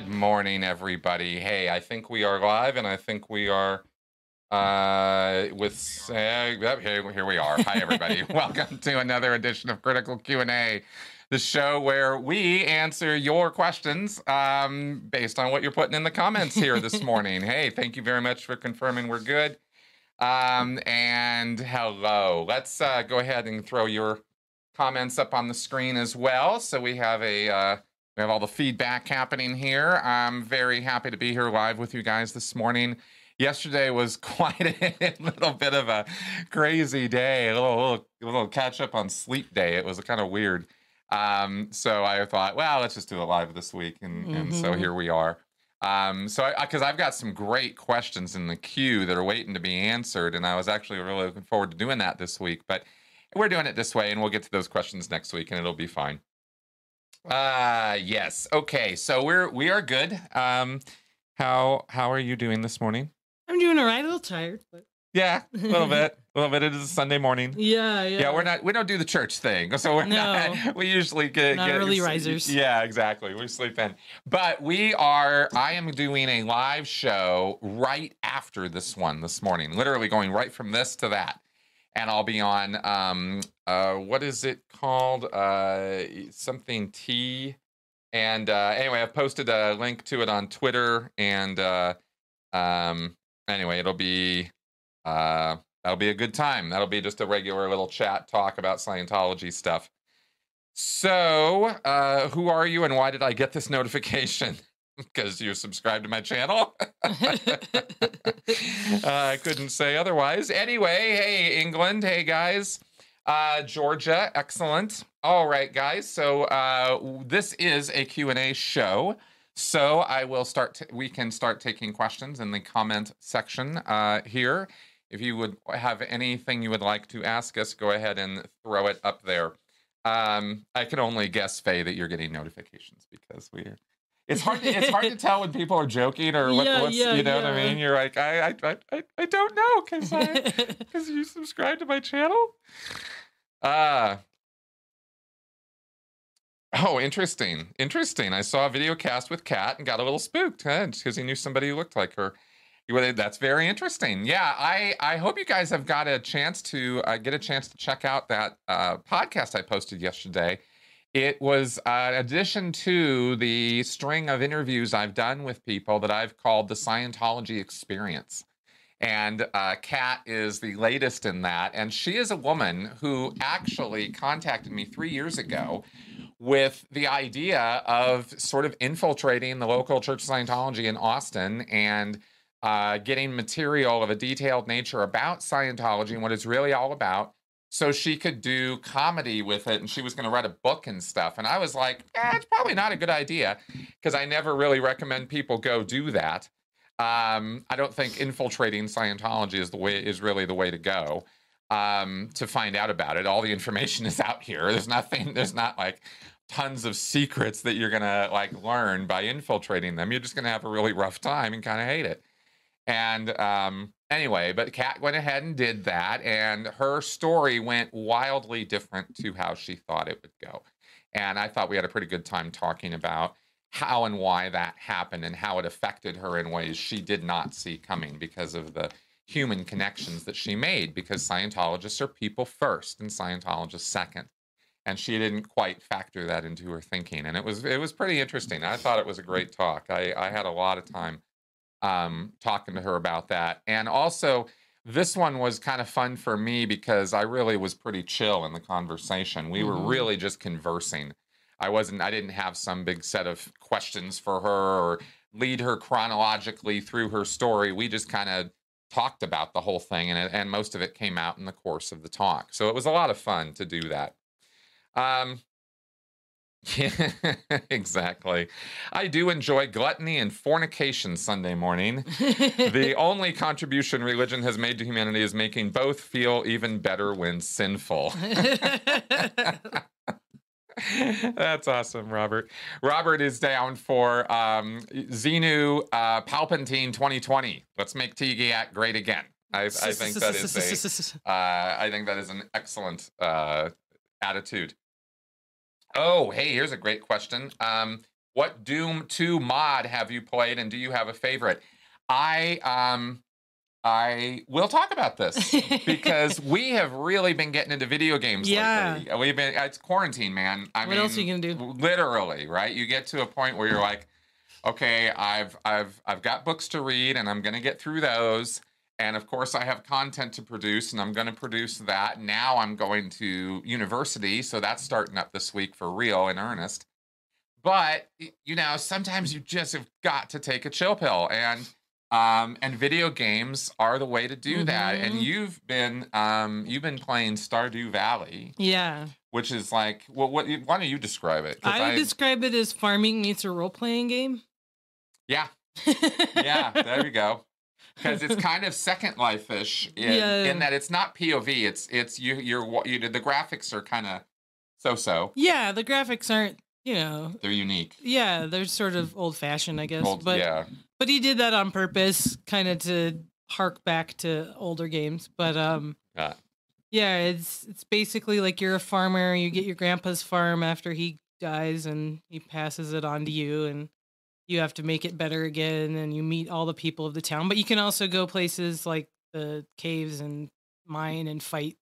Good morning, everybody. Hey, I think we are live, and I think we are uh, with uh, here, here we are. Hi, everybody. Welcome to another edition of Critical Q and A, the show where we answer your questions um, based on what you're putting in the comments here this morning. hey, thank you very much for confirming we're good. Um, and hello. Let's uh, go ahead and throw your comments up on the screen as well. So we have a uh, we have all the feedback happening here. I'm very happy to be here live with you guys this morning. Yesterday was quite a little bit of a crazy day, a little little, little catch up on sleep day. It was kind of weird. Um, so I thought, well, let's just do it live this week, and, mm-hmm. and so mm-hmm. here we are. Um, so because I've got some great questions in the queue that are waiting to be answered, and I was actually really looking forward to doing that this week. But we're doing it this way, and we'll get to those questions next week, and it'll be fine. Uh yes. Okay, so we're we are good. Um, how how are you doing this morning? I'm doing all right. A little tired, but yeah, a little bit, a little bit. It is a Sunday morning. Yeah, yeah. Yeah, we're not. We don't do the church thing, so we're no, not. We usually get, not get early risers. Yeah, exactly. We sleep in, but we are. I am doing a live show right after this one this morning. Literally going right from this to that and I'll be on um uh what is it called? Uh something T. And uh anyway I've posted a link to it on Twitter and uh um anyway it'll be uh that'll be a good time. That'll be just a regular little chat talk about Scientology stuff. So uh who are you and why did I get this notification because you subscribe to my channel. uh, I couldn't say otherwise. Anyway, hey, England. Hey, guys. Uh, Georgia, excellent. All right, guys. So uh, this is a Q&A show. So I will start, t- we can start taking questions in the comment section uh, here. If you would have anything you would like to ask us, go ahead and throw it up there. Um, I can only guess, Faye, that you're getting notifications because we're it's hard. To, it's hard to tell when people are joking or what, yeah, what's yeah, you know yeah. what I mean. You're like, I, I, I, I don't know because because you subscribe to my channel. Uh oh, interesting, interesting. I saw a video cast with Kat and got a little spooked because huh? he knew somebody who looked like her. That's very interesting. Yeah, I I hope you guys have got a chance to uh, get a chance to check out that uh, podcast I posted yesterday it was uh, addition to the string of interviews I've done with people that I've called the Scientology experience. And uh, Kat is the latest in that. And she is a woman who actually contacted me three years ago with the idea of sort of infiltrating the local Church of Scientology in Austin and uh, getting material of a detailed nature about Scientology and what it's really all about so she could do comedy with it and she was going to write a book and stuff and i was like eh, it's probably not a good idea because i never really recommend people go do that. Um, i don't think infiltrating scientology is the way is really the way to go um, to find out about it. All the information is out here. There's nothing there's not like tons of secrets that you're going to like learn by infiltrating them. You're just going to have a really rough time and kind of hate it. And um, anyway, but Kat went ahead and did that, and her story went wildly different to how she thought it would go. And I thought we had a pretty good time talking about how and why that happened and how it affected her in ways she did not see coming because of the human connections that she made. Because Scientologists are people first and Scientologists second. And she didn't quite factor that into her thinking. And it was it was pretty interesting. I thought it was a great talk. I, I had a lot of time um, talking to her about that. And also, this one was kind of fun for me because I really was pretty chill in the conversation. We mm-hmm. were really just conversing. I wasn't, I didn't have some big set of questions for her or lead her chronologically through her story. We just kind of talked about the whole thing, and, and most of it came out in the course of the talk. So it was a lot of fun to do that. Um, yeah, exactly. I do enjoy gluttony and fornication Sunday morning. the only contribution religion has made to humanity is making both feel even better when sinful. That's awesome, Robert. Robert is down for um, Xenu uh, Palpatine 2020. Let's make TGAT great again. I, I think that is a, uh, I think that is an excellent uh, attitude. Oh, hey, here's a great question. Um, what Doom 2 mod have you played and do you have a favorite? I um I will talk about this because we have really been getting into video games Yeah. lately. We've been it's quarantine, man. I What mean, else are you gonna do? Literally, right? You get to a point where you're like, okay, I've I've I've got books to read and I'm gonna get through those. And of course, I have content to produce, and I'm going to produce that. Now I'm going to university, so that's starting up this week for real in earnest. But you know, sometimes you just have got to take a chill pill, and um, and video games are the way to do that. And Mhm. you've been um, you've been playing Stardew Valley, yeah. which is like, what? What? Why don't you describe it? I would describe it as farming meets a role playing game. yeah, yeah. There you go. Because it's kind of Second Life ish in, Yeah. in that it's not POV. It's it's you. You're you. The graphics are kind of so so. yeah, the graphics aren't, you know, They're unique. yeah, they're sort of old fashioned, I guess. Old- but yeah. but he did that on purpose, kind of to hark back to older games. But um, Yeah. yeah, it's it's basically like you're a farmer. You get your grandpa's farm after he dies, and he passes it on to you, and you have to make it better again. And you meet all the people of the town. But you can also go places like the caves and mine and fight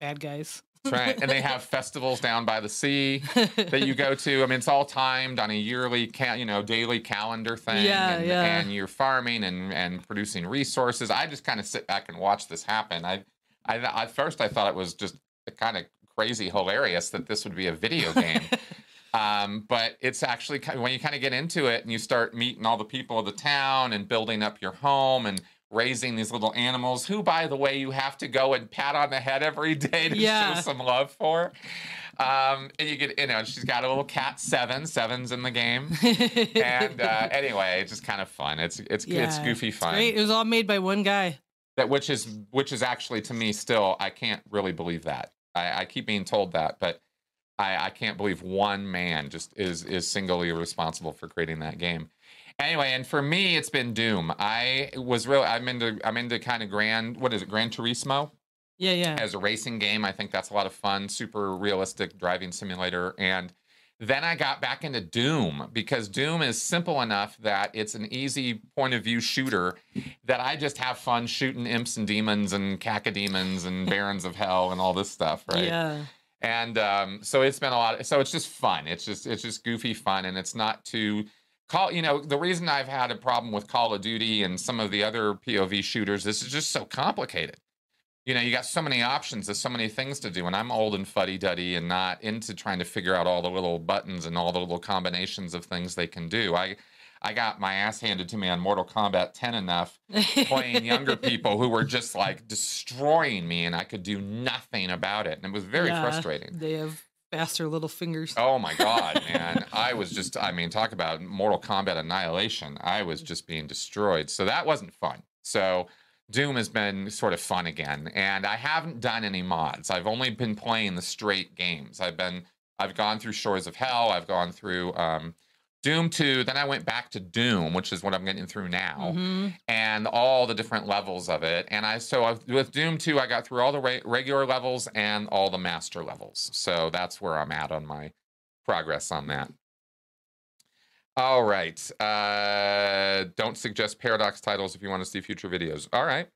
bad guys. Right. And they have festivals down by the sea that you go to. I mean, it's all timed on a yearly, ca- you know, daily calendar thing. Yeah, and, yeah. and you're farming and and producing resources. I just kind of sit back and watch this happen. I, I at first I thought it was just kind of crazy hilarious that this would be a video game. Um, but it's actually when you kind of get into it and you start meeting all the people of the town and building up your home and raising these little animals, who, by the way, you have to go and pat on the head every day to Yeah. show some love for. Um, and you get, you know, she's got a little cat seven, seven's in the game. And uh, anyway, it's just kind of fun. It's it's it's goofy fun. Great. It was all made by one guy. That which is which is actually to me still I can't really believe that. I, I keep being told that, but I, I can't believe one man just is is singly responsible for creating that game. Anyway, and for me, it's been Doom. I was really I'm into I'm into kind of grand what is it Gran Turismo Yeah, yeah. as a racing game. I think that's a lot of fun, super realistic driving simulator. And then I got back into Doom because Doom is simple enough that it's an easy point of view shooter that I just have fun shooting imps and demons and cacodemons and barons of hell and all this stuff, right? Yeah. And um, so it's been a lot so it's just fun. It's just it's just goofy fun and it's not too call you know the reason i've had a problem with call of duty and some of the other pov shooters is just so complicated. You know you got so many options there's so many things to do and i'm old and fuddy-duddy and not into trying to figure out all the little buttons and all the little combinations of things they can do. I i got my ass handed to me on mortal kombat 10 enough playing younger people who were just like destroying me and I could do nothing about it. And it was very Yeah, frustrating. They have faster little fingers. Oh my God, man. I was just, I mean, talk about Mortal Kombat annihilation. I was just being destroyed. So that wasn't fun. So Doom has been sort of fun again. And I haven't done any mods. I've only been playing the straight games. I've been, I've gone through Shores of Hell. I've gone through um, Doom 2. Then I went back to Doom, which is what I'm getting through now Mhm. and all the different levels of it. And I so I've, with Doom 2, I got through all the re- regular levels and all the master levels. So that's where I'm at on my progress on that. All right. Uh, don't suggest paradox titles if you want to see future videos. All right.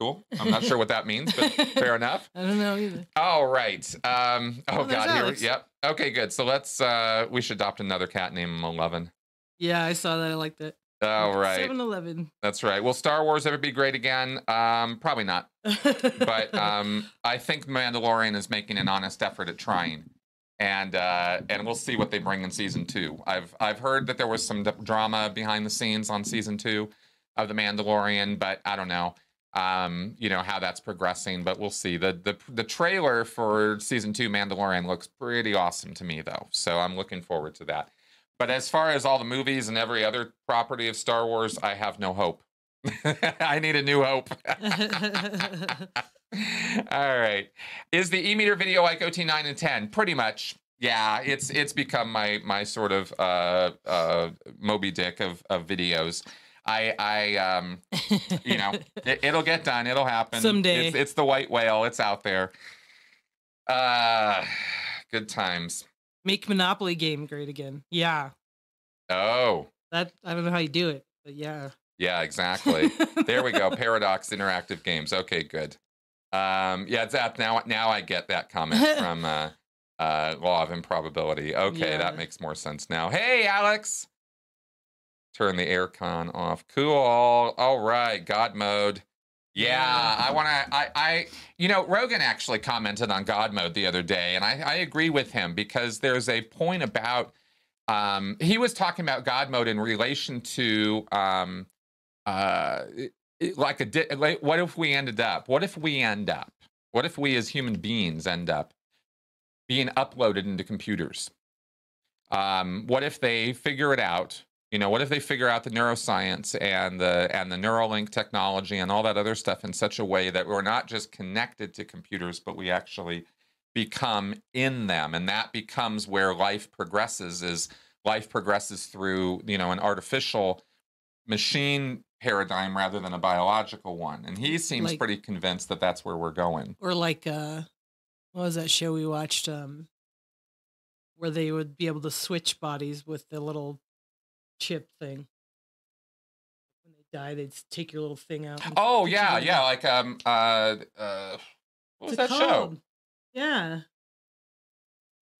Cool. I'm not sure what that means, but fair enough. I don't know either. All right. Um, oh Oh, God. Here. Alex. Yep. Okay. Good. So let's. Uh, we should adopt another cat named Eleven. Yeah, I saw that. I liked it. All right. 7 Eleven. That's right. Will Star Wars ever be great again? Um, probably not. But um, I think Mandalorian is making an honest effort at trying, and uh, and we'll see what they bring in season two. I've I've heard that there was some d- drama behind the scenes on season two of the Mandalorian, but I don't know. Um, you know how that's progressing, but we'll see. the the The trailer for season two Mandalorian looks pretty awesome to me, though. So I'm looking forward to that. But as far as all the movies and every other property of Star Wars, I have no hope. I need a new hope. All right. Is the e-meter video like OT9 and 10? Pretty much. Yeah, it's it's become my my sort of uh uh Moby Dick of of videos. I I um you know, it, it'll get done. It'll happen. Someday. It's, it's the white whale. It's out there. Uh good times. Make Monopoly game great again. Yeah. Oh, That I don't know how you do it, but yeah. yeah, exactly. there we go. Paradox Interactive Games. Okay, good. Um, yeah, that now. Now I get that comment from uh, uh, Law of Improbability. Okay, Yeah. that makes more sense now. Hey, Alex, turn the aircon off. Cool. All right, God mode. Yeah. I want to. I, I, you know, Rogan actually commented on God mode the other day, and I, I agree with him because there's a point about. Um, he was talking about God mode in relation to um, uh, like a di- like, what if we ended up? What if we end up? What if we as human beings end up being uploaded into computers? Um, what if they figure it out? You know, what if they figure out the neuroscience and the and the Neuralink technology and all that other stuff in such a way that we're not just connected to computers, but we actually become in them, and that becomes where life progresses. Is life progresses through you know an artificial machine paradigm rather than a biological one, and he seems Like- pretty convinced that that's where we're going. or like uh what was that show we watched um where they would be able to switch bodies with the little chip thing when they die they'd take your little thing out Oh yeah, yeah, like um uh uh what was that show? yeah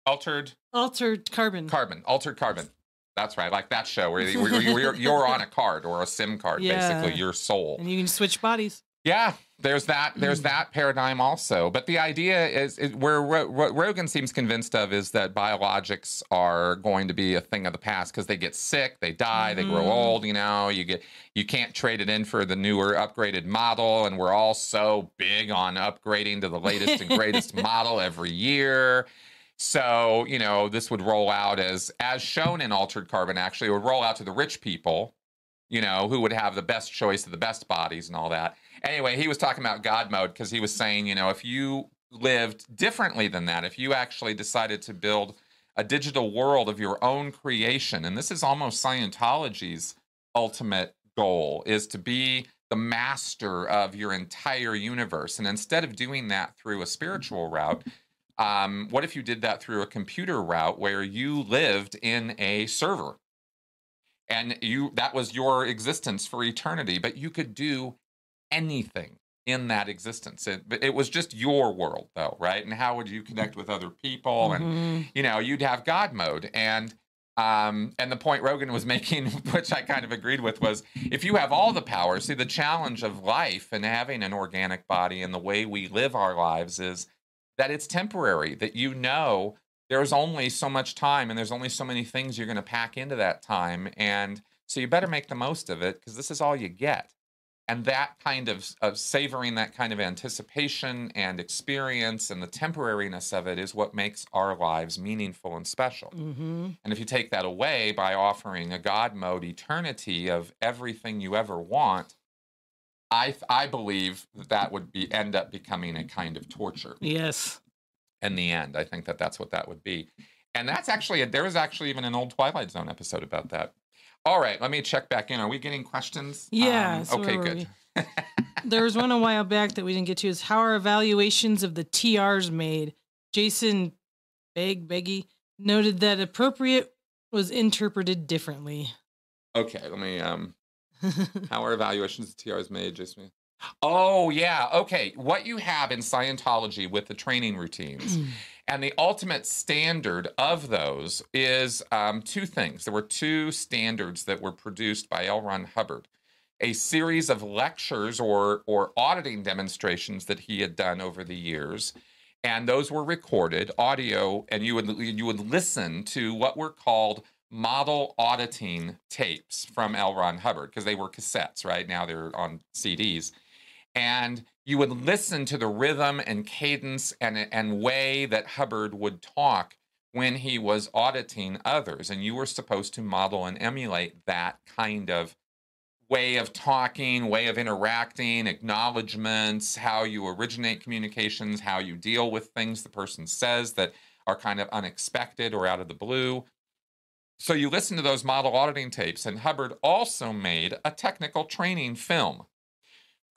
Altered altered carbon Carbon, Altered Carbon. That's right, like that show where, you- where you're, you're on a card or a SIM card, basically your soul. and you can switch bodies Yeah, there's that. There's Mm. that paradigm also. But the idea is, is where Ro- Rogan seems convinced of is that biologics are going to be a thing of the past because they get sick, they die, they grow Mhm. old. You know, you get you can't trade it in for the newer, upgraded model, and we're all so big on upgrading to the latest and greatest model every year. So you know, this would roll out as as shown in Altered Carbon. Actually, it would roll out to the rich people. You know, who would have the best choice of the best bodies and all that anyway, he was talking about God mode because he was saying, you know, if you lived differently than that, if you actually decided to build a digital world of your own creation, and this is almost Scientology's ultimate goal, is to be the master of your entire universe. And instead of doing that through a spiritual route, um, what if you did that through a computer route where you lived in a server? And you that was your existence for eternity, but you could do anything in that existence. It, but it was just your world, though, right? And how would you connect with other people? And Mhm. you know, you'd have God mode. And um, and the point Rogan was making, which I kind of agreed with, was if you have all the power, see the challenge of life and having an organic body and the way we live our lives is that it's temporary. That you know there's only so much time and there's only so many things you're going to pack into that time, and so you better make the most of it because this is all you get and that kind of, of savoring that kind of anticipation and experience and the temporariness of it is what makes our lives meaningful and special. Mhm. and if you take that away by offering a god mode eternity of everything you ever want i i believe that that would be end up becoming a kind of torture. Yes. In the end i think that that's what that would be. And that's actually there was actually even an old twilight zone episode about that all right let me check back in are we getting questions Yeah, Um, so okay good there was one a while back that we didn't get to is how are evaluations of the TRs made? Jason Beg Beggy noted that appropriate was interpreted differently. Okay, let me um how are evaluations of TRs made, Jason? Oh yeah, okay. What you have in Scientology with the training routines and the ultimate standard of those is um, two things. There were two standards that were produced by L. Ron Hubbard. A series of lectures or or auditing demonstrations that he had done over the years, and those were recorded audio, and you would you would listen to what were called model auditing tapes from L. Ron Hubbard because they were cassettes. Right now they're on CDs, and you would listen to the rhythm and cadence and and way that Hubbard would talk when he was auditing others, and you were supposed to model and emulate that kind of way of talking, way of interacting, acknowledgments, how you originate communications, how you deal with things the person says that are kind of unexpected or out of the blue. So you listen to those model auditing tapes, and Hubbard also made a technical training film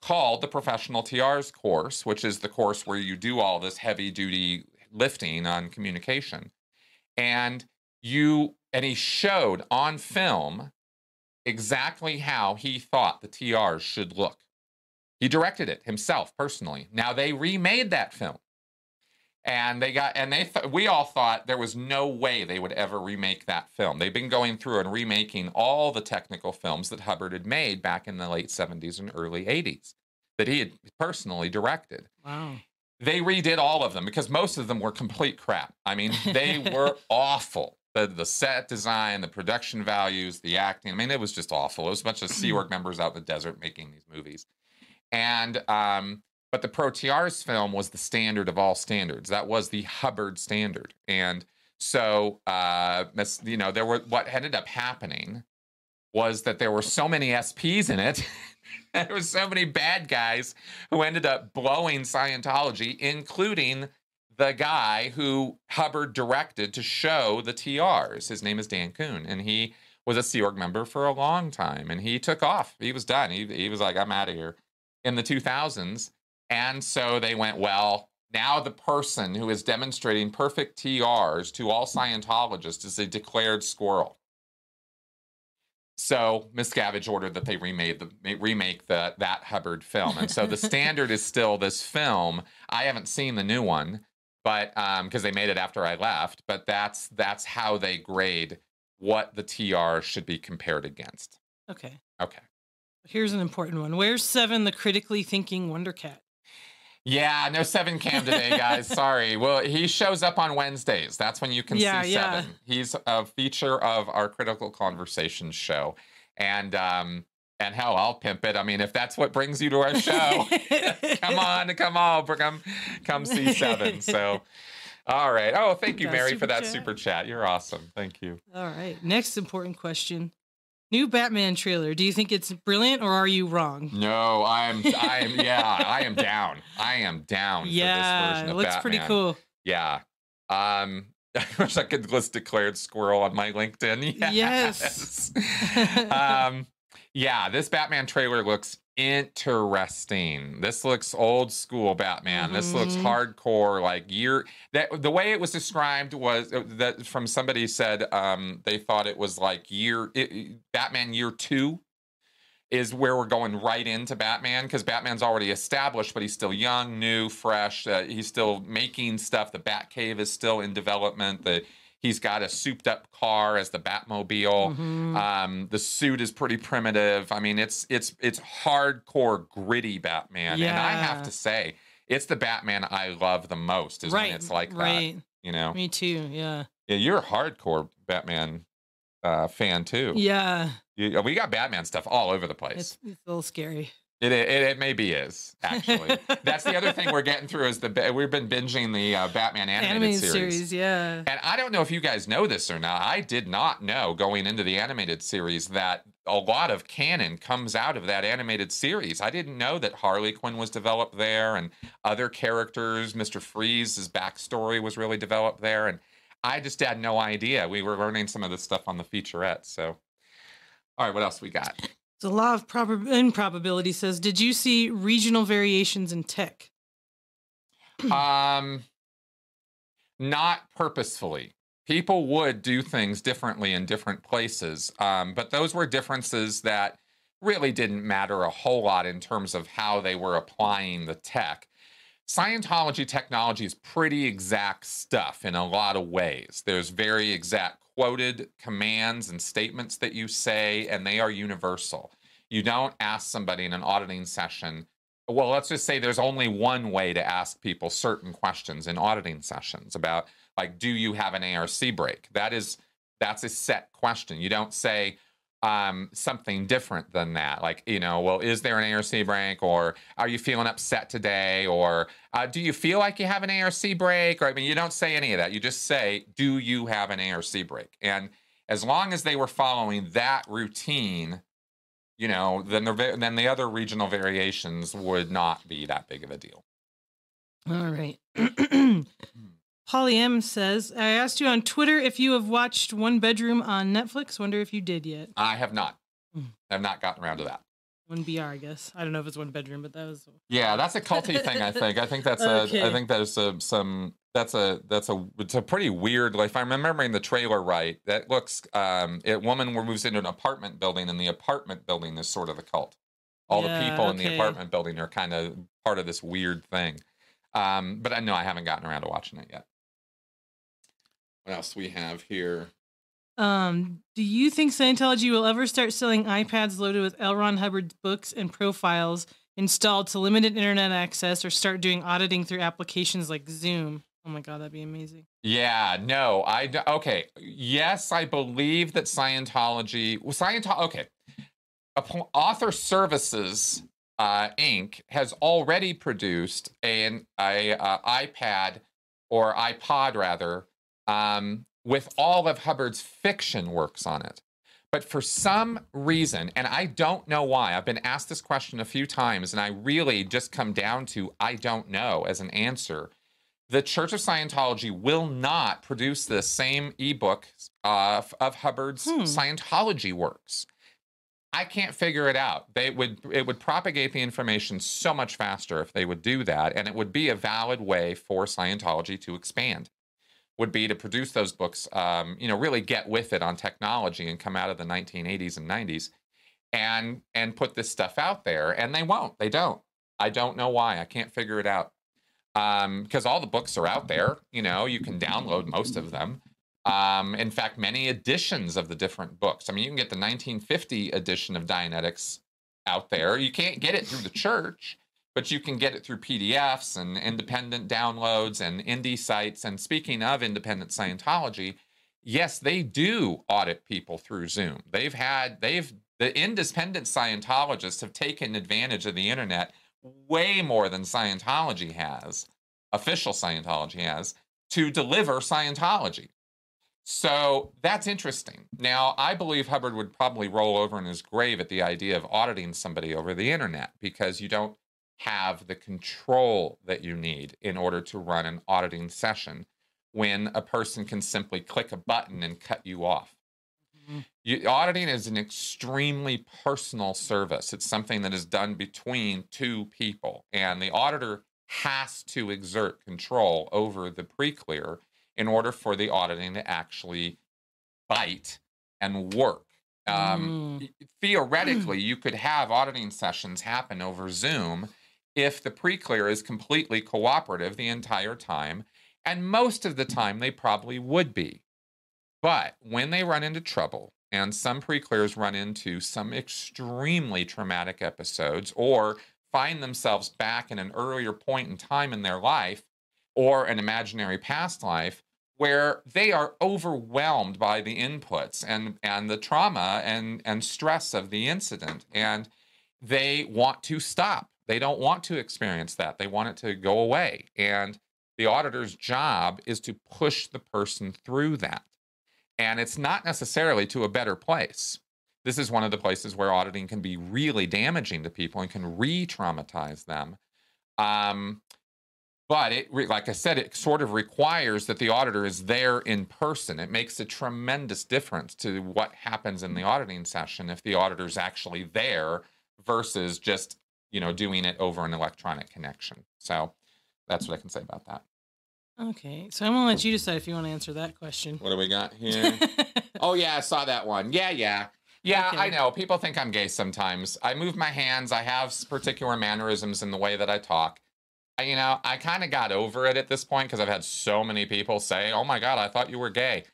called the Professional TRs course, which is the course where you do all this heavy duty lifting on communication. And you and he showed on film exactly how he thought the TRs should look. He directed it himself personally. Now they remade that film. And they got and they th- we all thought there was no way they would ever remake that film. They've been going through and remaking all the technical films that Hubbard had made back in the late 70s and early 80s that he had personally directed. Wow. They redid all of them because most of them were complete crap. I mean, they were awful. The, the set design, the production values, the acting. I mean, it was just awful. It was a bunch of Sea Org members out in the desert making these movies. And um, but the Pro TRs film was the standard of all standards. That was the Hubbard standard. And so uh, you know, there were what ended up happening was that there were so many SPs in it. there were so many bad guys who ended up blowing Scientology, including the guy who Hubbard directed to show the TRs. His name is Dan Kuhn, and he was a Sea Org member for a long time, and he took off. He was done. He, he was like, I'm out of here in the 2000s. And so they went, well, now the person who is demonstrating perfect TRs to all Scientologists is a declared squirrel. So Miscavige ordered that they remade the remake the that Hubbard film, and so the standard is still this film. I haven't seen the new one, but um, because they made it after I left, but that's that's how they grade what the TR should be compared against. Okay. Okay. Here's an important one. Where's Seven, the critically thinking Wonder Cat? Yeah, no seven cam today, guys. Sorry. Well, he shows up on Wednesdays. That's when you can Yeah, see yeah. seven. He's a feature of our Critical Conversations show, and um, and hell, I'll pimp it. I mean, if that's what brings you to our show, come on, come on, come come see seven. So, all right. Oh, thank you, Mary, for that chat. super chat. You're awesome. Thank you. All right. Next important question. New Batman trailer. Do you think it's brilliant or are you wrong? No, I'm, I'm, yeah, I am down. I am down. for this Yeah, version it of looks pretty cool. Yeah. Um, I wish I could list declared squirrel on my LinkedIn. Yes. Yes. um, yeah, this Batman trailer looks interesting. This looks old school Batman. This looks Mhm. hardcore, like year that the way it was described was uh, that from somebody said um, they thought it was like year it, Batman year two is where we're going right into Batman because Batman's already established, but he's still young, new, fresh. Uh, he's still making stuff. The Batcave is still in development. The he's got a souped-up car as the Batmobile. Mhm. Um, the suit is pretty primitive. I mean, it's it's it's hardcore, gritty Batman. And I have to say, it's the Batman I love the most. Is right. when it's like that. right. You know, Me too. Yeah. yeah, you're a hardcore Batman uh, fan too. Yeah. You- we got Batman stuff all over the place. It's, it's a little scary. It, it it maybe is actually. That's the other thing we're getting through is the we've been binging the uh, Batman animated, Animated series. series. Yeah. And I don't know if you guys know this or not. I did not know going into the animated series that a lot of canon comes out of that animated series. I didn't know that Harley Quinn was developed there and other characters. Mr. Freeze's backstory was really developed there. And I just had no idea. We were learning some of this stuff on the featurette. So, all right, what else we got? The law of prob- improbability says, "Did you see regional variations in tech?" um not purposefully. People would do things differently in different places um, but those were differences that really didn't matter a whole lot in terms of how they were applying the tech. Scientology technology is pretty exact stuff in a lot of ways. There's very exact quoted commands and statements that you say and they are universal you don't ask somebody in an auditing session well, let's just say there's only one way to ask people certain questions in auditing sessions about like, do you have an ARC break? That is that's a set question. You don't say um, something different than that. Like, you know, well, is there an ARC break, or are you feeling upset today, or uh, do you feel like you have an ARC break? Or I mean, you don't say any of that. You just say, do you have an ARC break? And as long as they were following that routine, you know, then the then the other regional variations would not be that big of a deal. All right. Polly M says, I asked you on Twitter if you have watched One Bedroom on Netflix. Wonder if you did yet. I have not. Mm. I've not gotten around to that. One BR, I guess. I don't know if it's one bedroom, but that was. Yeah, that's a culty thing. I think. I think that's a. Okay. I think there's a, some that's a that's a it's a pretty weird. Like if I'm remembering the trailer right, that looks um, a woman moves into an apartment building, and the apartment building is sort of the cult. All Yeah, the people in the apartment building are kind of part of this weird thing. Um, but I know I haven't gotten around to watching it yet. What else we have here? Um, do you think Scientology will ever start selling iPads loaded with L. Ron Hubbard's books and profiles installed to limited internet access or start doing auditing through applications like Zoom? Oh my god, that'd be amazing. Yeah, no, I okay. Yes, I believe that Scientology, well, Scientology, okay. Author Services uh, Inc. has already produced an a, uh iPad or iPod rather um, with all of Hubbard's fiction works on it. But for some reason, and I don't know why, I've been asked this question a few times, and I really just come down to I don't know as an answer the Church of Scientology will not produce the same ebook uh, f- of Hubbard's Hmm. Scientology works. I can't figure it out. They would it would propagate the information so much faster if they would do that, and it would be a valid way for Scientology to expand. Would be to produce those books, um, you know, really get with it on technology and come out of the 1980s and 90s, and and put this stuff out there. And they won't. They don't. I don't know why. I can't figure it out um because all the books are out there you know you can download most of them um in fact many editions of the different books i mean you can get the 1950 edition of dianetics out there you can't get it through the church but you can get it through pdfs and independent downloads and indie sites and speaking of independent scientology yes they do audit people through zoom they've had they've the independent scientologists have taken advantage of the internet way more than Scientology has, official Scientology has, to deliver Scientology. So that's interesting. Now, I believe Hubbard would probably roll over in his grave at the idea of auditing somebody over the internet because you don't have the control that you need in order to run an auditing session when a person can simply click a button and cut you off. You, auditing is an extremely personal service. It's something that is done between two people, and the auditor has to exert control over the pre-clear in order for the auditing to actually bite and work. Um, y- Theoretically, you could have auditing sessions happen over Zoom if the pre-clear is completely cooperative the entire time, and most of the time they probably would be. But when they run into trouble, and some pre clears run into some extremely traumatic episodes or find themselves back in an earlier point in time in their life or an imaginary past life where they are overwhelmed by the inputs and, and the trauma and, and stress of the incident. And they want to stop. They don't want to experience that. They want it to go away. And the auditor's job is to push the person through that. And it's not necessarily to a better place. This is one of the places where auditing can be really damaging to people and can re traumatize them. Um, but it, like I said, it sort of requires that the auditor is there in person. It makes a tremendous difference to what happens in the auditing session if the auditor's actually there versus just, you know, doing it over an electronic connection. So that's what I can say about that. Okay, so I'm gonna let you decide if you want to answer that question. What do we got here? Oh yeah, I saw that one. Yeah, yeah. Yeah, Okay. I know. People think I'm gay sometimes. I move my hands. I have particular mannerisms in the way that I talk. I, you know, I kind of got over it at this point because I've had so many people say, "Oh my god, I thought you were gay."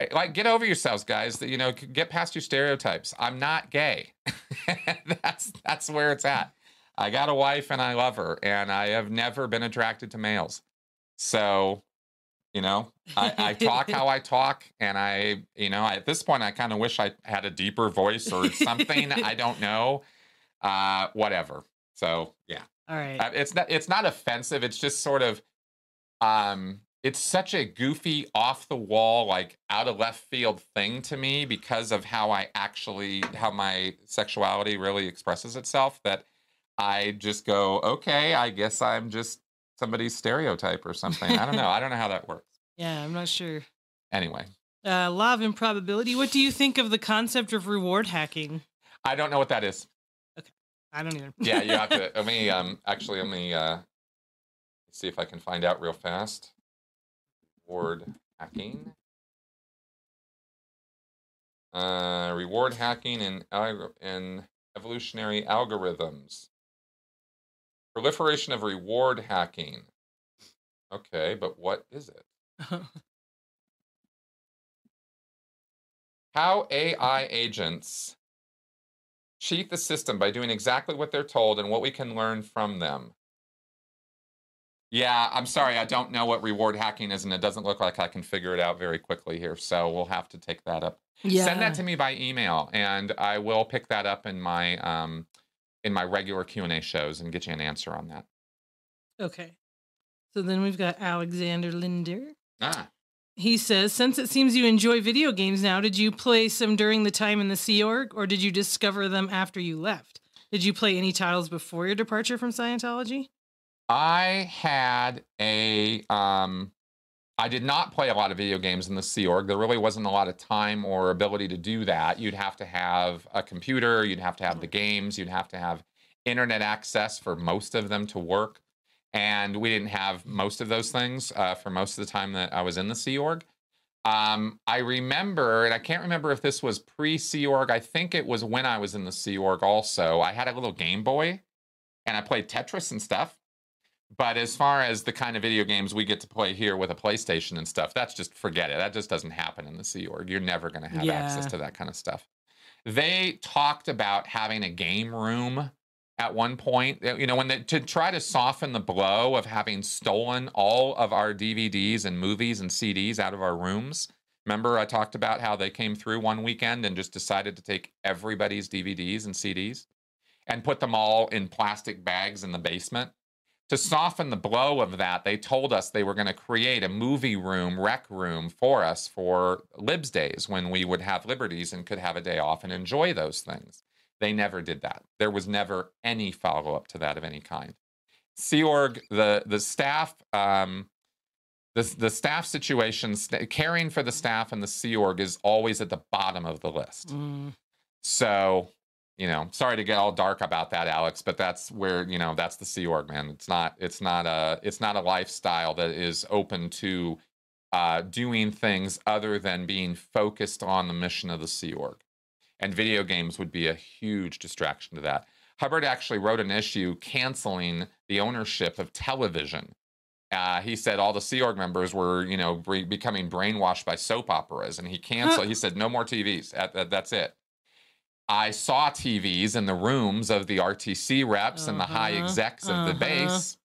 Eh, Like, get over yourselves, guys. That you know, get past your stereotypes. I'm not gay. that's that's where it's at. I got a wife and I love her, and I have never been attracted to males. So, you know, I, I talk how I talk, and I, you know, at this point, I kind of wish I had a deeper voice or something. I don't know, uh, whatever. So yeah, All right. Uh, it's not it's not offensive. It's just sort of, um, it's such a goofy, off the wall, like out of left field thing to me because of how I actually how my sexuality really expresses itself that I just go, okay, I guess I'm just somebody's stereotype or something. I don't know. I don't know how that works. Yeah, I'm not sure. Anyway, Uh, law of improbability. What do you think of the concept of reward hacking? I don't know what that is. Okay, I don't even. Yeah, you have to. Let me um actually let me uh see if I can find out real fast. reward hacking. Uh, reward hacking and and evolutionary algorithms. Proliferation of reward hacking. Okay, but what is it? How AI agents cheat the system by doing exactly what they're told and what we can learn from them. Yeah, I'm sorry, I don't know what reward hacking is, and it doesn't look like I can figure it out very quickly here. So we'll have to take that up. yeah. Send that to me by email, and I will pick that up in my um, in my regular Q and A shows and get you an answer on that. Okay. So then we've got Alexander Linder. Ah, He says, since it seems you enjoy video games now, did you play some during the time in the Sea Org, or did you discover them after you left? Did you play any titles before your departure from Scientology? I had a um I did not play a lot of video games in the Sea Org. There really wasn't a lot of time or ability to do that. You'd have to have a computer, you'd have to have the games, you'd have to have internet access for most of them to work. And we didn't have most of those things uh, for most of the time that I was in the Sea Org. Um, I remember, and I can't remember if this was pre Sea Org. I think it was when I was in the Sea Org also. I had a little Game Boy and I played Tetris and stuff. But as far as the kind of video games we get to play here with a PlayStation and stuff, that's just forget it. That just doesn't happen in the Sea Org. You're never going to have access to that kind of stuff. They talked about having a game room at one point. You know, when they, to try to soften the blow of having stolen all of our DVDs and movies and CDs out of our rooms. Remember, I talked about how they came through one weekend and just decided to take everybody's DVDs and CDs and put them all in plastic bags in the basement to soften the blow of that, they told us they were going to create a movie room, rec room for us for Libs Days when we would have liberties and could have a day off and enjoy those things. They never did that. There was never any follow up to that of any kind. Sea Org, the the staff, um, the the staff situation, st- caring for the staff and the Sea Org is always at the bottom of the list. Mm, So, you know, sorry to get all dark about that, Alex, but that's where you know that's the Sea Org, man. It's not it's not a it's not a lifestyle that is open to uh, doing things other than being focused on the mission of the Sea Org. And video games would be a huge distraction to that. Hubbard actually wrote an issue canceling the ownership of television. Uh, he said all the Sea Org members were, you know, bre- becoming brainwashed by soap operas, and he canceled. he said no more TVs. That- that- that's it. I saw TVs in the rooms of the RTC reps and the high Uh-huh, execs of the uh-huh. base,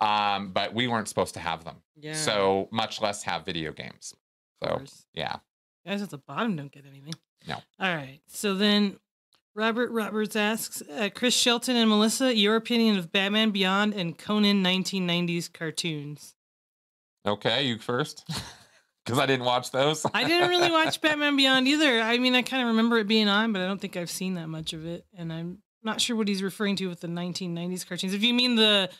um, but we weren't supposed to have them. yeah. So much less have video games. So yeah, guys at the bottom don't get anything. No. All right. So then Robert Roberts asks uh, Chris Shelton and Melissa, your opinion of Batman Beyond and Conan 1990s cartoons. okay, you first, because I didn't watch those. I didn't really watch Batman Beyond either. I mean, I kind of remember it being on, but I don't think I've seen that much of it, and I'm not sure what he's referring to with the 1990s cartoons. If you mean the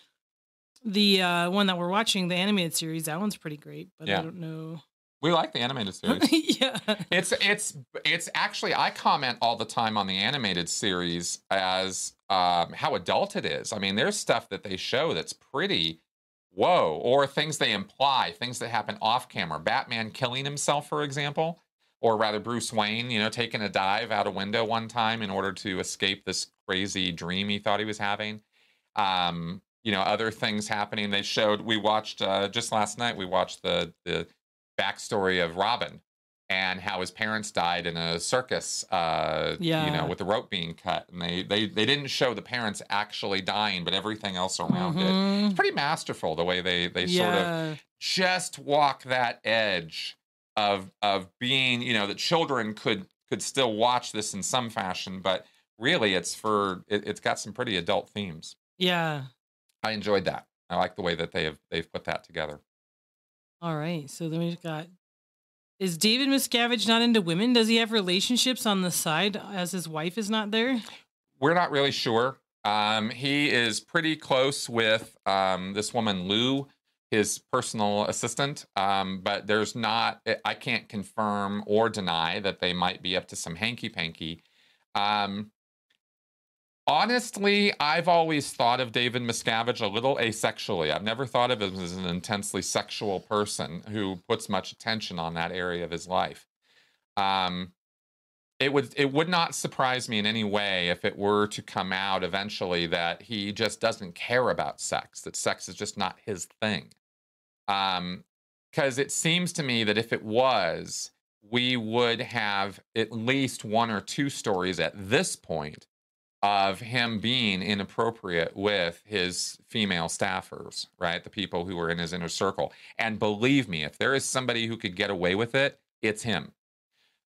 the uh, one that we're watching, the animated series, that one's pretty great, but Yeah. I don't know. we like the animated series. yeah. It's it's it's actually I comment all the time on the animated series as um, how adult it is. I mean, there's stuff that they show that's pretty whoa, or things they imply, things that happen off camera. Batman killing himself, for example, or rather Bruce Wayne, you know, taking a dive out a window one time in order to escape this crazy dream he thought he was having. Um, you know, other things happening. They showed. We watched uh, just last night. We watched the the backstory of Robin and how his parents died in a circus uh you know with the rope being cut. And they they they didn't show the parents actually dying but everything else around it. Mhm. it's pretty masterful the way they they sort of just walk that edge of of being you know that children could could still watch this in some fashion but really it's for it, it's got some pretty adult themes. Yeah. i enjoyed that. I like the way that they have they've put that together. All right. So then we've got Is David Miscavige not into women? Does he have relationships on the side as his wife is not there? We're not really sure. Um, he is pretty close with um, this woman, Lou, his personal assistant. Um, but there's not, I can't confirm or deny that they might be up to some hanky panky. Um, Honestly, I've always thought of David Miscavige a little asexually. I've never thought of him as an intensely sexual person who puts much attention on that area of his life. Um, it would it would not surprise me in any way if it were to come out eventually that he just doesn't care about sex, that sex is just not his thing. Um, because it seems to me that if it was, we would have at least one or two stories at this point of him being inappropriate with his female staffers, right? The people who were in his inner circle. And believe me, if there is somebody who could get away with it, it's him.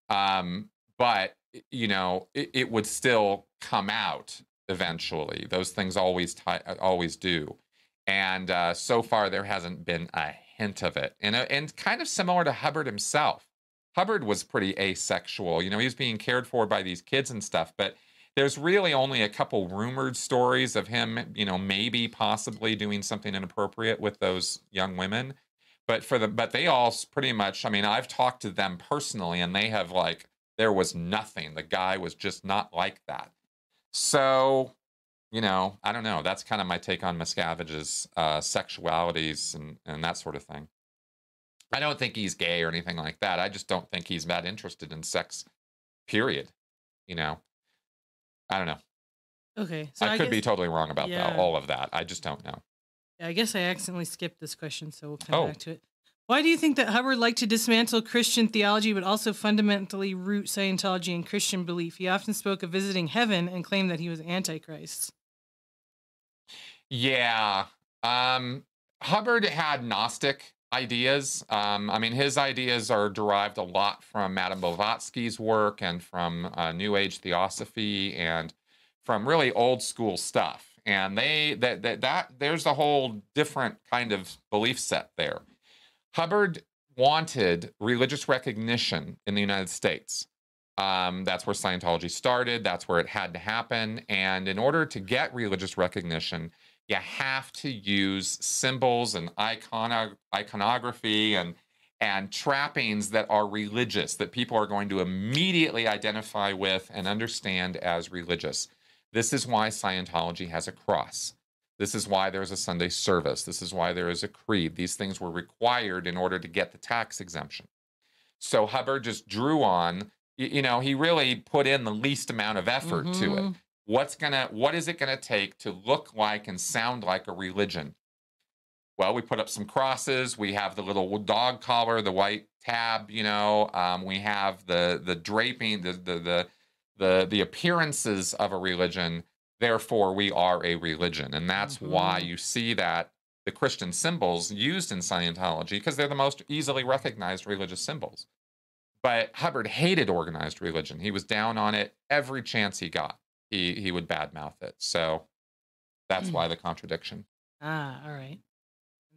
Um, but you know, it, it, would still come out eventually. Those things always t- always do. And uh, so far, there hasn't been a hint of it. And, uh, and kind of similar to Hubbard himself. Hubbard was pretty asexual. You know, he was being cared for by these kids and stuff, but there's really only a couple rumored stories of him, you know, maybe possibly doing something inappropriate with those young women. But for the but they all pretty much, I mean, I've talked to them personally and they have like there was nothing. The guy was just not like that. So, you know, I don't know. That's kind of my take on Miscavige's uh, sexualities and, and that sort of thing. I don't think he's gay or anything like that. I just don't think he's that interested in sex, period. You know, I don't know. Okay. So I, I could guess, be totally wrong about yeah. that, all of that. I just don't know. Yeah, I guess I accidentally skipped this question, so we'll come oh. back to it. Why do you think that Hubbard liked to dismantle Christian theology but also fundamentally root Scientology in Christian belief? He often spoke of visiting heaven and claimed that he was Antichrist. Yeah. Um, Hubbard had Gnostic ideas. Um, I mean, his ideas are derived a lot from Madame Blavatsky's work and from uh, New Age theosophy and from really old school stuff. And they that, that that there's a whole different kind of belief set there. Hubbard wanted religious recognition in the United States. Um, that's where Scientology started. That's where it had to happen. And in order to get religious recognition, you have to use symbols and icono- iconography and and trappings that are religious that people are going to immediately identify with and understand as religious. This is why Scientology has a cross. This is why there's a Sunday service. This is why there is a creed. These things were required in order to get the tax exemption. So Hubbard just drew on, you know, he really put in the least amount of effort mm-hmm. to it. What's gonna what is it gonna take to look like and sound like a religion? Well we put up some crosses we have the little dog collar the white tab you know um, we have the the draping the, the the the the appearances of a religion therefore we are a religion. And that's mm-hmm. why you see that the christian symbols used in scientology because they're the most easily recognized religious symbols. But hubbard hated organized religion. He was down on it every chance he got he he would badmouth it. So that's mm. why the contradiction. Ah, all right.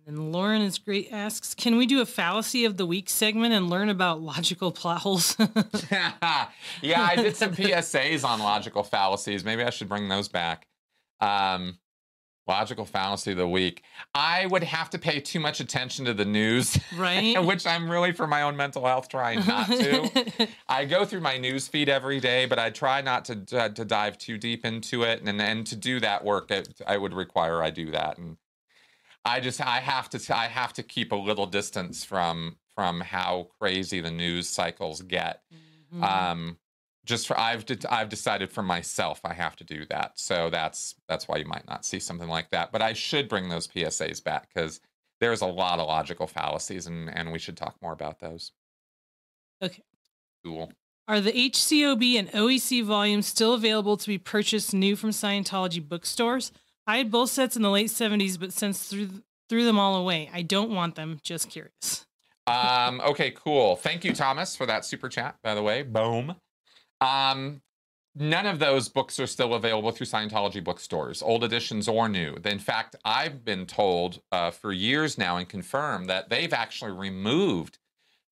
And then Lauren is great asks, can we do a fallacy of the week segment and learn about logical plot holes? yeah, I did some PSAs on logical fallacies. Maybe I should bring those back. Um, Logical fallacy of the week. I would have to pay too much attention to the news, right? which I'm really, for my own mental health, trying not to. I go through my news feed every day, but I try not to to, to dive too deep into it. And and to do that work, it, I would require I do that. And I just I have to I have to keep a little distance from from how crazy the news cycles get. Mm-hmm. Um, just for I've de- I've decided for myself I have to do that. So that's that's why you might not see something like that. But I should bring those PSAs back because there's a lot of logical fallacies and and we should talk more about those. Okay. Cool. Are the HCOB and OEC volumes still available to be purchased new from Scientology bookstores? I had both sets in the late 70s, but since threw, threw them all away. I don't want them. Just curious. um, okay, cool. Thank you, Thomas, for that super chat, by the way. Boom. Um, none of those books are still available through Scientology bookstores, old editions or new. In fact, I've been told uh, for years now and confirmed that they've actually removed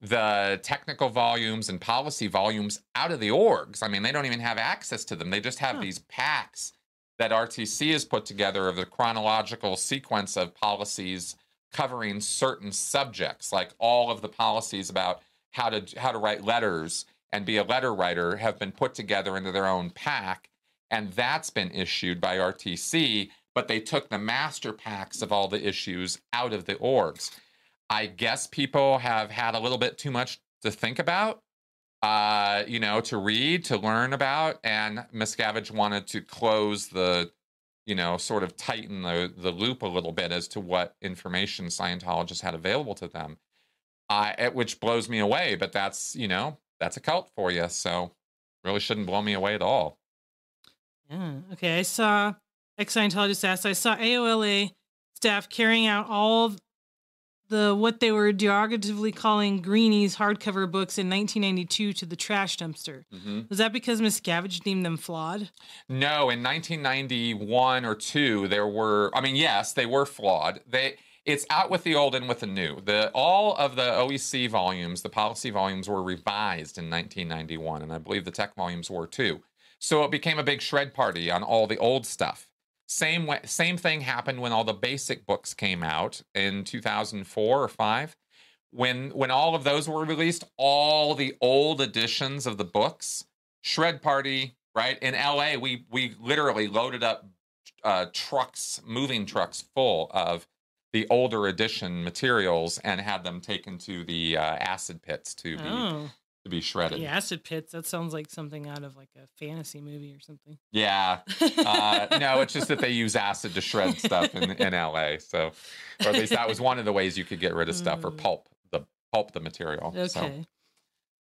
the technical volumes and policy volumes out of the orgs. I mean, they don't even have access to them. They just have huh. these packs that RTC has put together of the chronological sequence of policies covering certain subjects, like all of the policies about how to how to write letters and be a letter writer have been put together into their own pack and that's been issued by RTC, but they took the master packs of all the issues out of the orgs. I guess people have had a little bit too much to think about, uh, you know, to read, to learn about, and Miscavige wanted to close the, you know, sort of tighten the the loop a little bit as to what information Scientologists had available to them, uh, which blows me away. But that's you know that's a cult for you, so really shouldn't blow me away at all. Yeah. Okay. I saw ex Scientologist asked. I saw AOLA staff carrying out all the what they were derogatively calling Greenies hardcover books in 1992 to the trash dumpster. Mm-hmm. Was that because Miscavige deemed them flawed? No, in 1991 or two, there were. I mean, yes, they were flawed. They it's out with the old and with the new. The all of the OEC volumes, the policy volumes, were revised in 1991, and I believe the tech volumes were too. So it became a big shred party on all the old stuff. Same way, same thing happened when all the basic books came out in 2004 or 5. When when all of those were released, all the old editions of the books, shred party, right? In LA, we we literally loaded up uh, trucks, moving trucks full of the older edition materials and had them taken to the uh, acid pits to be oh to be shredded. The acid pits. That sounds like something out of like a fantasy movie or something. Yeah. Uh, no, it's just that they use acid to shred stuff in, in LA. So, or at least that was one of the ways you could get rid of stuff or mm. pulp the pulp the material. Okay. So.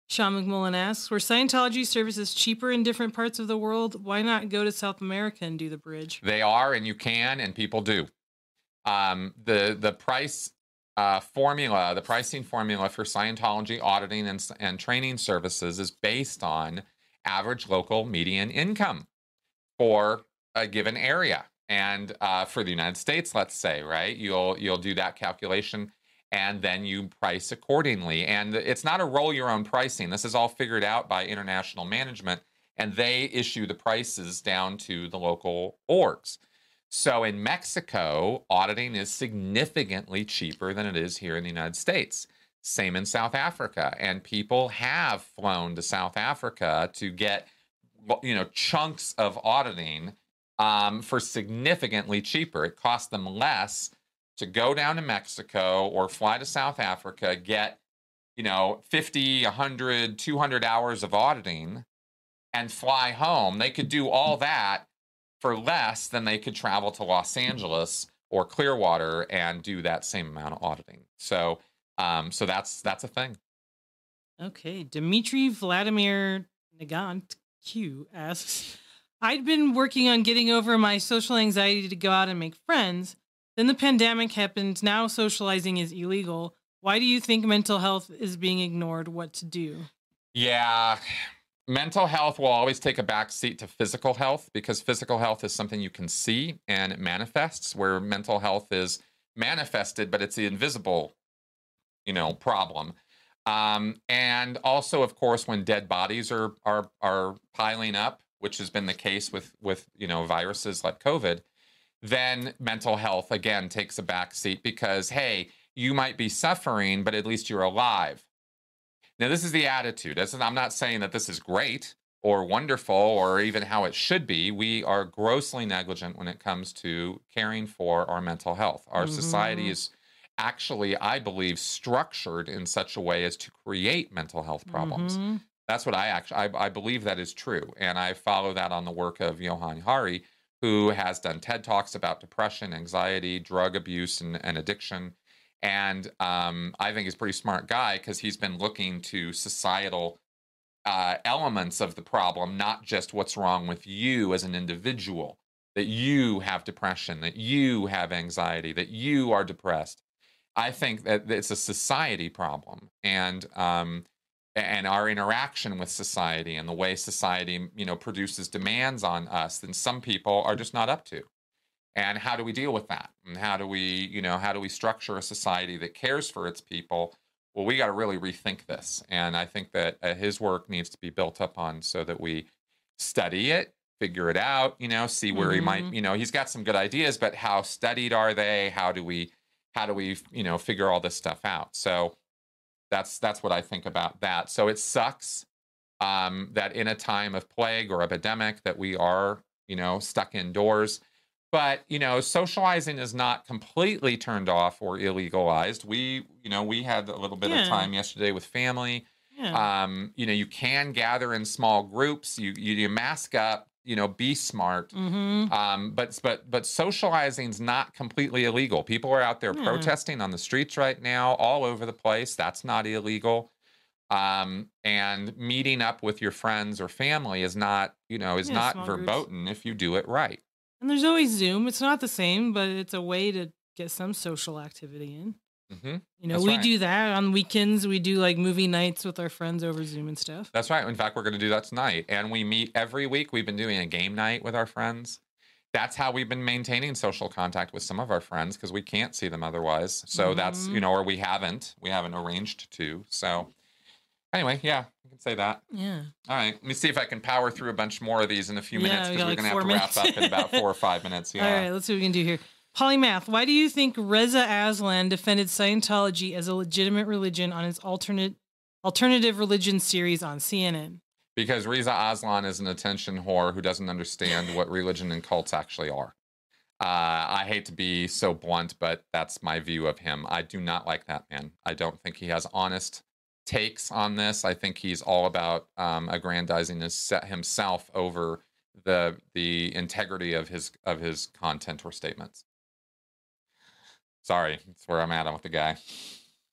Sean McMullen asks, "Were Scientology services cheaper in different parts of the world? Why not go to South America and do the bridge?" They are, and you can, and people do. Um, the the price uh, formula, the pricing formula for Scientology auditing and, and training services is based on average local median income for a given area. And uh, for the United States, let's say, right, you'll you'll do that calculation and then you price accordingly. And it's not a roll your own pricing. This is all figured out by international management, and they issue the prices down to the local orgs. So in Mexico, auditing is significantly cheaper than it is here in the United States. Same in South Africa. And people have flown to South Africa to get you know chunks of auditing um, for significantly cheaper. It costs them less to go down to Mexico or fly to South Africa, get you know 50, 100, 200 hours of auditing and fly home. They could do all that for less than they could travel to Los Angeles or Clearwater and do that same amount of auditing. So, um, so that's that's a thing. Okay, Dmitry Vladimir Nagant Q asks, I'd been working on getting over my social anxiety to go out and make friends. Then the pandemic happened. Now socializing is illegal. Why do you think mental health is being ignored? What to do? Yeah, mental health will always take a back seat to physical health because physical health is something you can see and it manifests where mental health is manifested but it's the invisible you know problem. Um, and also of course when dead bodies are are are piling up which has been the case with with you know viruses like covid then mental health again takes a back seat because hey you might be suffering but at least you're alive now, this is the attitude. I'm not saying that this is great or wonderful or even how it should be. We are grossly negligent when it comes to caring for our mental health. Our mm-hmm. society is actually, I believe, structured in such a way as to create mental health problems. Mm-hmm. That's what I actually I, I, believe that is true, and I follow that on the work of Johann Hari, who has done TED talks about depression, anxiety, drug abuse, and, and addiction. And um, I think he's a pretty smart guy because he's been looking to societal uh, elements of the problem, not just what's wrong with you as an individual, that you have depression, that you have anxiety, that you are depressed. I think that it's a society problem, and um, and our interaction with society and the way society, you know, produces demands on us, then some people are just not up to and how do we deal with that and how do we you know how do we structure a society that cares for its people well we got to really rethink this and i think that uh, his work needs to be built up on so that we study it figure it out you know see where mm-hmm. he might mm-hmm. you know he's got some good ideas but how studied are they how do we how do we you know figure all this stuff out so that's that's what i think about that so it sucks um, that in a time of plague or epidemic that we are you know, stuck indoors. But, you know, socializing is not completely turned off or illegalized. We, you know, we had a little bit Yeah. of time yesterday with family. Yeah. Um, you know, you can gather in small groups. You you, you mask up. You know, be smart. mm-hmm. Um, but but but socializing's not completely illegal. People are out there Yeah. protesting on the streets right now, all over the place. That's not illegal. Um, and meeting up with your friends or family is not, you know, is Yeah, not small groups. verboten if you do it right. And there's always Zoom. It's not the same, but it's a way to get some social activity in. hmm You know, That's we right. do that on weekends. We do like movie nights with our friends over Zoom and stuff. That's right. In fact, we're going to do that tonight. And we meet every week. We've been doing a game night with our friends. That's how we've been maintaining social contact with some of our friends because we can't see them otherwise. So that's, Mhm. you know, or we haven't. We haven't arranged to. So anyway, yeah, I can say that. Yeah. All right. Let me see if I can power through a bunch more of these in a few minutes because got we're like going to have to wrap up in about four or five minutes. Yeah. All right, let's see what we can do here. Polymath, why do you think Reza Aslan defended Scientology as a legitimate religion on his alternate alternative religion series on CNN? Because Reza Aslan is an attention whore who doesn't understand what religion and cults actually are. Uh, I hate to be so blunt, but that's my view of him. I do not like that man. I don't think he has honest takes on this. I think he's all about um, aggrandizing his, himself over the the integrity of his of his content or statements. Sorry, that's where I'm at with the guy.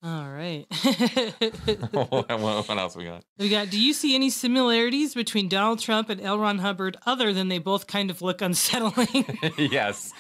All right. what, what else we got? we got do you see any similarities between Donald Trump and L. Ron Hubbard other than they both kind of look unsettling? yes,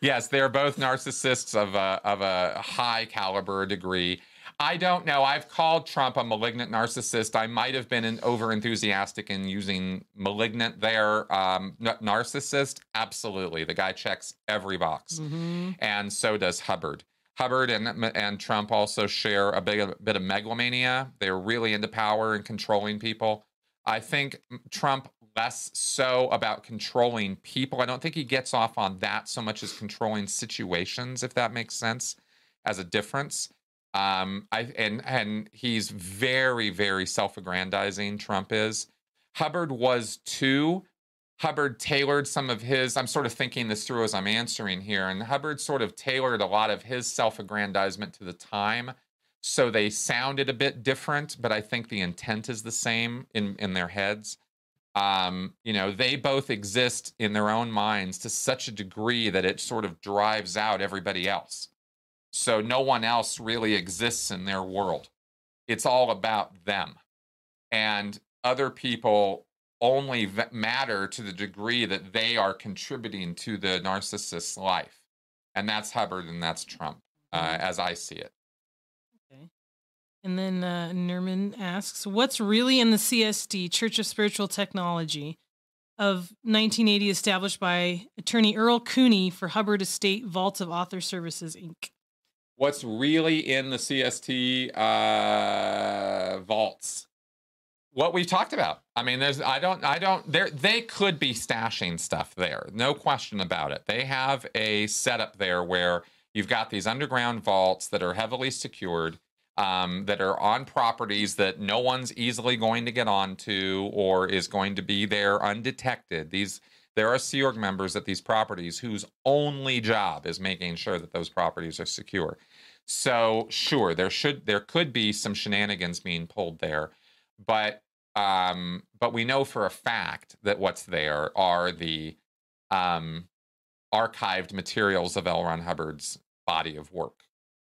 yes, they're both narcissists of a of a high caliber degree. I don't know. I've called Trump a malignant narcissist. I might have been over enthusiastic in using malignant there. Um, n- narcissist, absolutely. The guy checks every box, Mhm. and so does Hubbard. Hubbard and and Trump also share a big a bit of megalomania. They're really into power and controlling people. I think Trump less so about controlling people. I don't think he gets off on that so much as controlling situations, if that makes sense, as a difference. Um, I and and he's very very self-aggrandizing. Trump is. Hubbard was too. Hubbard tailored some of his. I'm sort of thinking this through as I'm answering here, and Hubbard sort of tailored a lot of his self-aggrandizement to the time, so they sounded a bit different. But I think the intent is the same in in their heads um, you know, they both exist in their own minds to such a degree that it sort of drives out everybody else. So no one else really exists in their world. It's all about them. And other people only v- matter to the degree that they are contributing to the narcissist's life. And that's Hubbard and that's Trump, uh, as I see it. Okay. And then uh, Nerman asks, "What's really in the CST, Church of Spiritual Technology of 1980, established by attorney Earle Cooley for Hubbard Estate Vault of Author Services Inc." what's really in the CST uh, vaults. What we've talked about. I mean, there's I don't I don't there they could be stashing stuff there. No question about it. They have a setup there where you've got these underground vaults that are heavily secured. Um, that are on properties that no one's easily going to get onto or is going to be there undetected. These there are Sea Org members at these properties whose only job is making sure that those properties are secure. So sure, there should there could be some shenanigans being pulled there, but um, but we know for a fact that what's there are the um, archived materials of L. Ron Hubbard's body of work.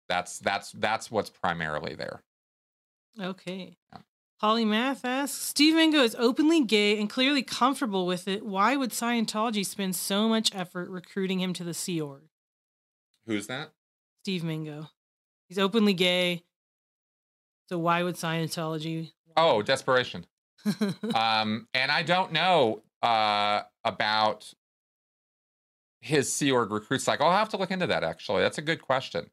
That's that's that's what's primarily there. Okay. Yeah. Polymath asks, Steve Mango is openly gay and clearly comfortable with it. Why would Scientology spend so much effort recruiting him to the Sea Org? Who's that? Steve Mingo. He's openly gay. So why would Scientology? Oh, desperation. um, and I don't know uh, about his Sea Org recruit cycle. I'll have to look into that. Actually, that's a good question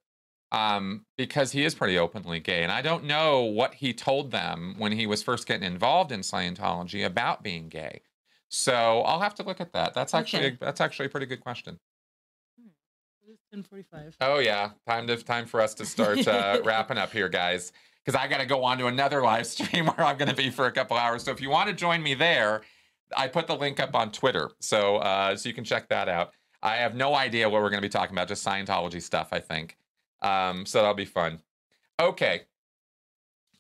um, because he is pretty openly gay, and I don't know what he told them when he was first getting involved in Scientology about being gay. So I'll have to look at that. That's actually Okay. that's actually a pretty good question. Ten forty-five. Oh yeah, time to time for us to start uh, wrapping up here, guys. Because I got to go on to another live stream where I'm going to be for a couple hours. So if you want to join me there, I put the link up on Twitter, so uh, so you can check that out. I have no idea what we're going to be talking about, just Scientology stuff, I think. Um, so that'll be fun. Okay.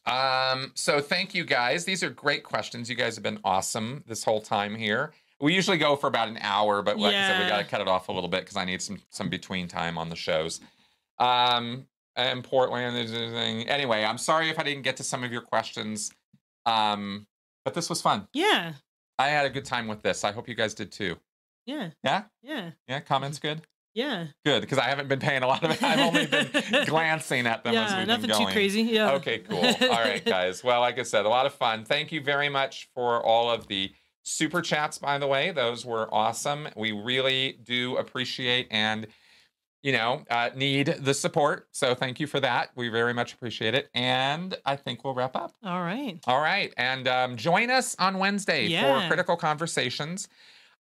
Um, so thank you guys. These are great questions. You guys have been awesome this whole time here. We usually go for about an hour, but like I said, we got to cut it off a little bit because I need some some between time on the shows. Um, and Portland is anything. Anyway, I'm sorry if I didn't get to some of your questions. Um, but this was fun. Yeah. I had a good time with this. I hope you guys did too. Yeah. Yeah? Yeah. Yeah, comments good? Yeah. Good, because I haven't been paying a lot of it. I've only been glancing at them as Yeah. we've Nothing been going. too crazy. Yeah. Okay, cool. All right, guys. Well, like I said, a lot of fun. Thank you very much for all of the super chats, by the way. Those were awesome. We really do appreciate and, you know, uh, need the support. So thank you for that. We very much appreciate it. And I think we'll wrap up. All right. All right. And um, join us on Wednesday Yeah. for Critical Conversations.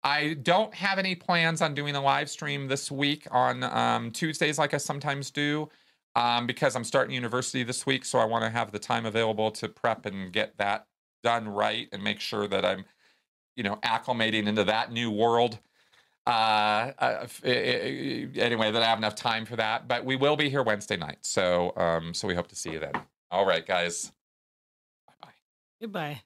I don't have any plans on doing a live stream this week on um, Tuesdays like I sometimes do um, because I'm starting university this week. So I want to have the time available to prep and get that done right and make sure that I'm, you know, acclimating into that new world. Uh, uh, eh, eh, eh, anyway, that I have enough time for that. But we will be here Wednesday night. So, um, so we hope to see you then. All right, guys. Bye bye. Goodbye.